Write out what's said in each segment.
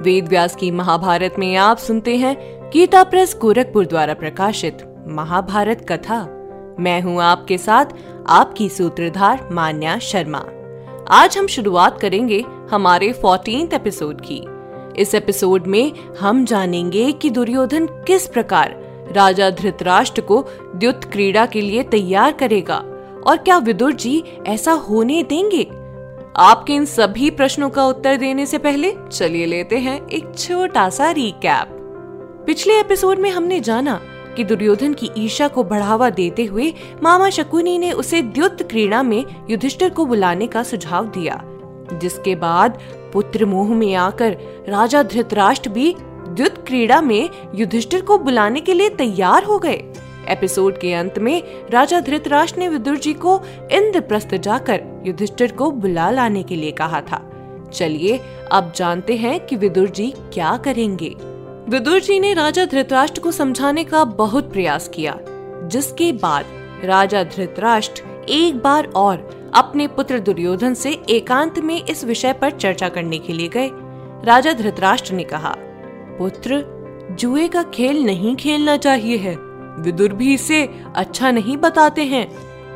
वेद व्यास की महाभारत में आप सुनते हैं गीता प्रेस गोरखपुर द्वारा प्रकाशित महाभारत कथा। मैं हूँ आपके साथ आपकी सूत्रधार मान्या शर्मा। आज हम शुरुआत करेंगे हमारे फोर्टीन एपिसोड की। इस एपिसोड में हम जानेंगे कि दुर्योधन किस प्रकार राजा धृतराष्ट्र को द्युत क्रीड़ा के लिए तैयार करेगा और क्या विदुर जी ऐसा होने देंगे? आपके इन सभी प्रश्नों का उत्तर देने से पहले चलिए लेते हैं एक छोटा सा रिकैप पिछले एपिसोड में हमने जाना कि दुर्योधन की ईर्षा को बढ़ावा देते हुए मामा शकुनी ने उसे द्युत क्रीड़ा में युधिष्ठिर को बुलाने का सुझाव दिया, जिसके बाद पुत्र मोह में आकर राजा धृतराष्ट्र भी द्युत क्रीड़ा में युधिष्ठिर को बुलाने के लिए तैयार हो गए। एपिसोड के अंत में राजा धृतराष्ट्र ने विदुर जी को इंद्रप्रस्थ जाकर युधिष्ठिर को बुला लाने के लिए कहा था। चलिए, अब जानते हैं कि विदुर जी क्या करेंगे। विदुर जी ने राजा धृतराष्ट्र को समझाने का बहुत प्रयास किया, जिसके बाद राजा धृतराष्ट्र एक बार और अपने पुत्र दुर्योधन से एकांत में इस विषय पर चर्चा करने के लिए गए। राजा धृतराष्ट्र ने कहा, पुत्र, जुए का खेल नहीं खेलना चाहिए है। विदुर भी इसे अच्छा नहीं बताते हैं।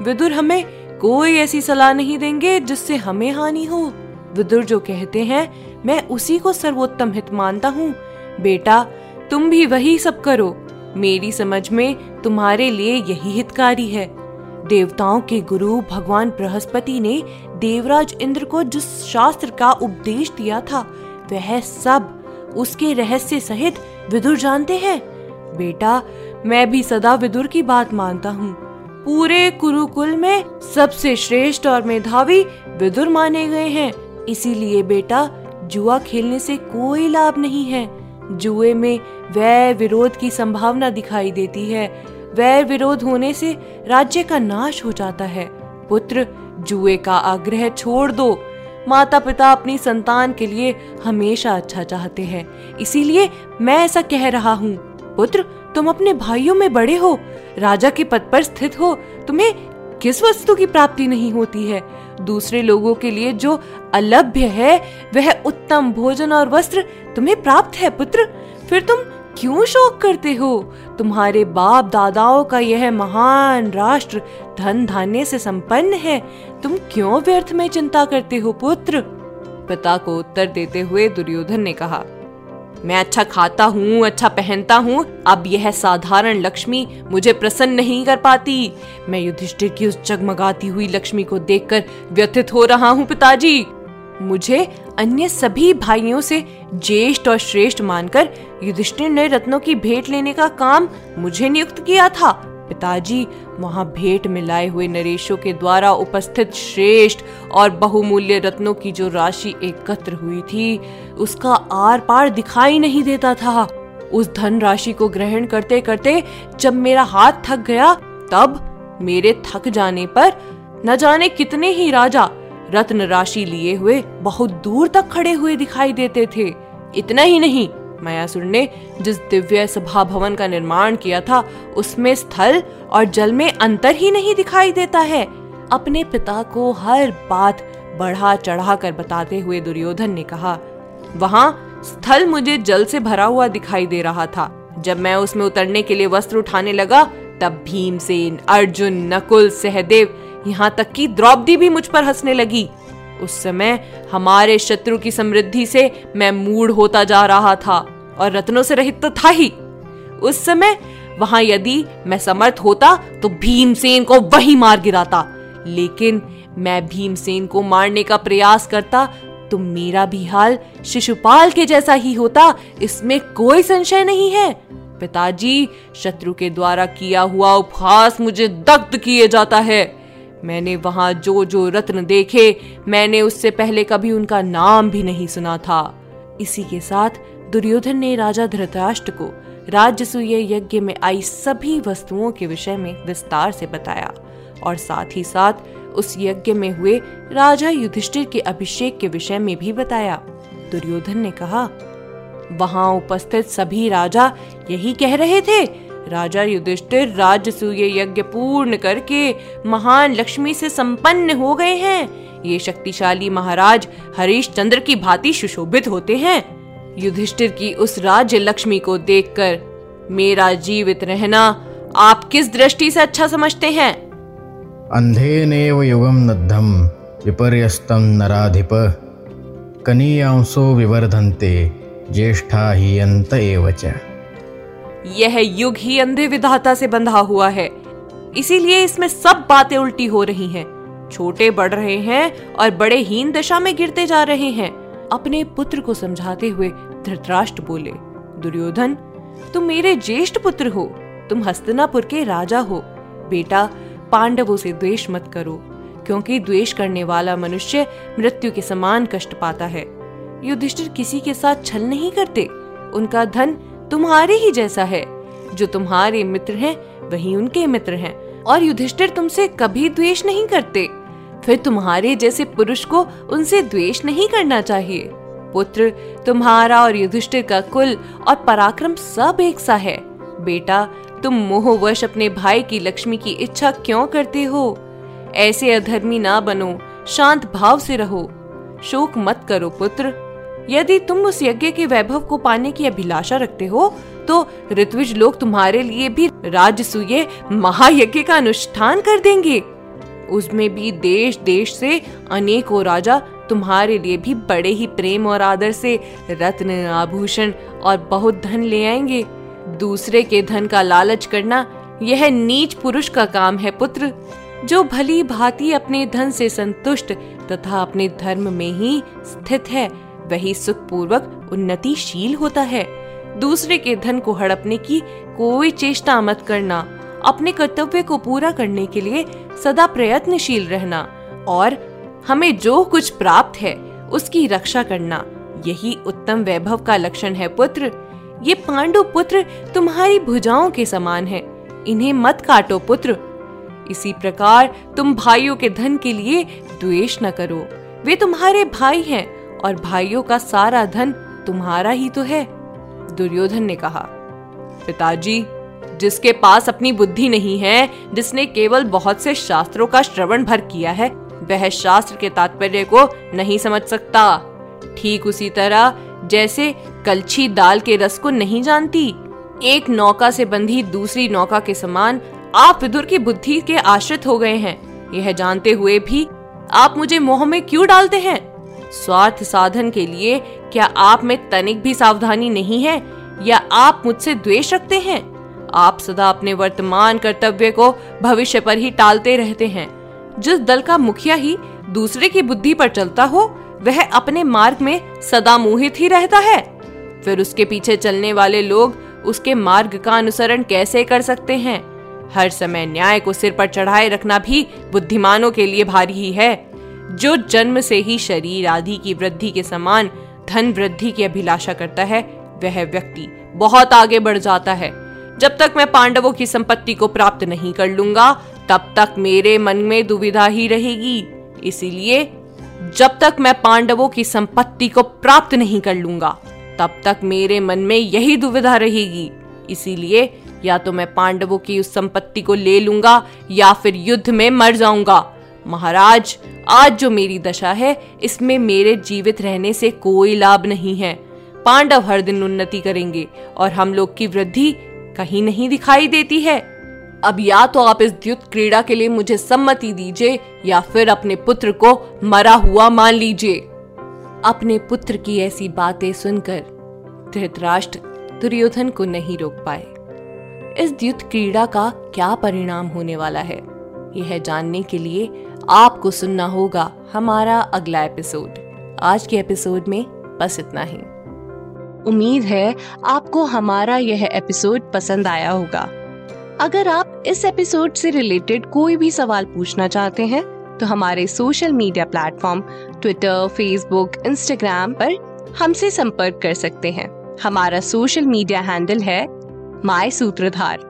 विदुर हमें कोई ऐसी सलाह नहीं देंगे जिससे हमें हानि हो। विदुर जो कहते हैं, मैं उसी को सर्वोत्तम हित मानता हूँ। बेटा, तुम भी वही सब करो। मेरी समझ में तुम्हारे लिए यही हितकारी है। देवताओं के गुरु भगवान बृहस्पति ने देवराज इंद्र को जिस शास्त्र का उपदेश दिया था, वह सब उसके रहस्य सहित विदुर जानते हैं। बेटा मैं भी सदा विदुर की बात मानता हूँ। पूरे कुरुकुल में सबसे श्रेष्ठ और मेधावी विदुर माने गए हैं। इसीलिए बेटा, जुआ खेलने से कोई लाभ नहीं है। जुए में वह विरोध की संभावना दिखाई देती है। वैर विरोध होने से राज्य का नाश हो जाता है। पुत्र, जुए का आग्रह छोड़ दो। माता पिता अपनी संतान के लिए हमेशा अच्छा चाहते हैं। इसीलिए मैं ऐसा कह रहा हूँ। पुत्र तुम अपने भाइयों में बड़े हो, राजा के पद पर स्थित हो, तुम्हें किस वस्तु की प्राप्ति नहीं होती है? दूसरे लोगों के लिए जो अलभ्य है, वह उत्तम भोजन और वस्त्र तुम्हें प्राप्त है, पुत्र। फिर तुम क्यों शोक करते हो? तुम्हारे बाप दादाओं का यह महान राष्ट्र धन धान्य से संपन्न है। तुम क्यों व्यर्थ में चिंता करते हो, पुत्र? पिता को उत्तर देते हुए दुर्योधन ने कहा मैं अच्छा खाता हूँ अच्छा पहनता हूँ। अब यह साधारण लक्ष्मी मुझे प्रसन्न नहीं कर पाती। मैं युधिष्ठिर की उस जगमगाती हुई लक्ष्मी को देखकर व्यथित हो रहा हूँ, पिताजी। मुझे अन्य सभी भाइयों से ज्येष्ठ और श्रेष्ठ मानकर युधिष्ठिर ने रत्नों की भेंट लेने का काम मुझे नियुक्त किया था। पिताजी, वहाँ भेंट में लाए हुए नरेशों के द्वारा उपस्थित श्रेष्ठ और बहुमूल्य रत्नों की जो राशि एकत्र हुई थी, उसका आर पार दिखाई नहीं देता था। उस धन राशि को ग्रहण करते करते जब मेरा हाथ थक गया, तब मेरे थक जाने पर न जाने कितने ही राजा रत्न राशि लिए हुए बहुत दूर तक खड़े हुए दिखाई देते थे। इतना ही नहीं मयासुर ने जिस दिव्य सभा भवन का निर्माण किया था, उसमें स्थल और जल में अंतर ही नहीं दिखाई देता है। अपने पिता को हर बात बढ़ा चढ़ा कर बताते हुए दुर्योधन ने कहा, वहाँ स्थल मुझे जल से भरा हुआ दिखाई दे रहा था। जब मैं उसमें उतरने के लिए वस्त्र उठाने लगा, तब भीमसेन, अर्जुन, नकुल, सहदेव यहाँ तक कि द्रौपदी भी मुझ पर हंसने लगी। उस समय हमारे शत्रु की समृद्धि से मैं मूड होता जा रहा था और रत्नों से रहित तो था ही। उस समय वहाँ यदि मैं समर्थ होता तो भीमसेन को वही मार गिराता। लेकिन मैं भीमसेन को मारने का प्रयास करता तो मेरा भी हाल शिशुपाल के जैसा ही होता, इसमें कोई संशय नहीं है। पिताजी, शत्रु के द्वारा किया हुआ उपहास मुझे दग्ध किए जाता है। मैंने वहाँ जो जो रत्न देखे, मैंने उससे पहले कभी उनका नाम भी नहीं सुना था। इसी के साथ दुर्योधन ने राजा धृतराष्ट्र को राजसूय यज्ञ में आई सभी वस्तुओं के विषय में विस्तार से बताया और साथ ही साथ उस यज्ञ में हुए राजा युधिष्ठिर के अभिषेक के विषय में भी बताया। दुर्योधन ने कहा, वहाँ उपस्थित सभी राजा यही कह रहे थे राजा युधिष्ठिर राजसूय यज्ञ पूर्ण करके महान लक्ष्मी से संपन्न हो गए हैं। ये शक्तिशाली महाराज हरीश चंद्र की भांति सुशोभित होते हैं। युधिष्ठिर की उस राज्य लक्ष्मी को देखकर, मेरा जीवित रहना आप किस दृष्टि से अच्छा समझते हैं? अंधे अंधेनेव युगम नद्धम विपर्यस्तम नराधिप। कनीयांसो विवर्धन्ते, ज्येष्ठा ही अंत एवच यह युग ही अंधे विधाता से बंधा हुआ है। इसीलिए इसमें सब बातें उल्टी हो रही हैं। छोटे बढ़ रहे हैं और बड़े हीन दशा में गिरते जा रहे हैं। अपने पुत्र को समझाते हुए धृतराष्ट्र बोले, दुर्योधन, तुम मेरे ज्येष्ठ पुत्र हो। तुम हस्तनापुर के राजा हो। बेटा, पांडवों से द्वेष मत करो, क्योंकि द्वेष करने वाला मनुष्य मृत्यु के समान कष्ट पाता है। युधिष्ठिर किसी के साथ छल नहीं करते। उनका धन तुम्हारे ही जैसा है। जो तुम्हारे मित्र हैं, वही उनके मित्र हैं। और युधिष्ठिर तुमसे कभी द्वेष नहीं करते। फिर तुम्हारे जैसे पुरुष को उनसे द्वेष नहीं करना चाहिए। पुत्र, तुम्हारा और युधिष्ठिर का कुल और पराक्रम सब एक सा है। बेटा, तुम मोहवश अपने भाई की लक्ष्मी की इच्छा क्यों करते हो? ऐसे अधर्मी ना बनो, शांत भाव से रहो। शोक मत करो, पुत्र। यदि तुम उस यज्ञ के वैभव को पाने की अभिलाषा रखते हो तो ऋत्विज लोग तुम्हारे लिए भी राजसूय महायज्ञ का अनुष्ठान कर देंगे। उसमें भी देश देश से अनेकों राजा तुम्हारे लिए भी बड़े ही प्रेम और आदर से रत्न, आभूषण और बहुत धन ले आएँगे। दूसरे के धन का लालच करना यह नीच पुरुष का काम है, पुत्र। जो भली भांति अपने धन से संतुष्ट तथा अपने धर्म में ही स्थित है वही सुख पूर्वक उन्नतिशील होता है। दूसरे के धन को हड़पने की कोई चेष्टा मत करना। अपने कर्तव्य को पूरा करने के लिए सदा प्रयत्नशील रहना और हमें जो कुछ प्राप्त है, उसकी रक्षा करना। यही उत्तम वैभव का लक्षण है, पुत्र। ये पांडु पुत्र तुम्हारी भुजाओं के समान है। इन्हें मत काटो, पुत्र। इसी प्रकार तुम भाइयों के धन के लिए द्वेष न करो। वे तुम्हारे भाई हैं। और भाइयों का सारा धन तुम्हारा ही तो है, दुर्योधन ने कहा। पिताजी, जिसके पास अपनी बुद्धि नहीं है, जिसने केवल बहुत से शास्त्रों का श्रवण भर किया है, वह शास्त्र के तात्पर्य को नहीं समझ सकता। ठीक उसी तरह, जैसे कलछी दाल के रस को नहीं जानती, एक नौका से बंधी दूसरी नौका के समान आप विदुर की बुद्धि के आश्रित हो गए हैं। यह जानते हुए भी आप मुझे मोह में क्यों डालते हैं? स्वार्थ साधन के लिए क्या आप में तनिक भी सावधानी नहीं है? या आप मुझसे द्वेष रखते हैं? आप सदा अपने वर्तमान कर्तव्य को भविष्य पर ही टालते रहते हैं। जिस दल का मुखिया ही दूसरे की बुद्धि पर चलता हो, वह अपने मार्ग में सदा मोहित ही रहता है। फिर उसके पीछे चलने वाले लोग उसके मार्ग का अनुसरण कैसे कर सकते हैं? हर समय न्याय को सिर पर चढ़ाए रखना भी बुद्धिमानों के लिए भारी ही है। जो जन्म से ही शरीर आदि की वृद्धि के समान धन वृद्धि की अभिलाषा करता है, वह व्यक्ति बहुत आगे बढ़ जाता है। जब तक मैं पांडवों की संपत्ति को प्राप्त नहीं कर लूँगा, तब तक मेरे मन में दुविधा ही रहेगी। इसीलिए, जब तक मैं पांडवों की संपत्ति को प्राप्त नहीं कर लूँगा, तब तक मेरे मन में यही दुविधा रहेगी। इसीलिए, या तो मैं पांडवों की उस संपत्ति को ले लूँगा, या फिर युद्ध में मर जाऊँगा। महाराज, आज जो मेरी दशा है, इसमें मेरे जीवित रहने से कोई लाभ नहीं है। पांडव हर दिन उन्नति करेंगे और हम लोग की वृद्धि कहीं नहीं दिखाई देती है। अब या तो आप इस द्युत क्रीड़ा के लिए मुझे सम्मति दीजिए, या फिर अपने पुत्र को मरा हुआ मान लीजिए। अपने पुत्र की ऐसी बातें सुनकर धृतराष्ट्र दुर्योधन को नहीं रोक पाए। इस द्युत क्रीड़ा का क्या परिणाम होने वाला है, यह जानने के लिए आपको सुनना होगा हमारा अगला एपिसोड। आज के एपिसोड में बस इतना ही। उम्मीद है आपको हमारा यह एपिसोड पसंद आया होगा। अगर आप इस एपिसोड से रिलेटेड कोई भी सवाल पूछना चाहते हैं तो हमारे social media platform Twitter, Facebook, Instagram पर हमसे संपर्क कर सकते हैं। हमारा सोशल मीडिया हैंडल है माय सूत्रधार।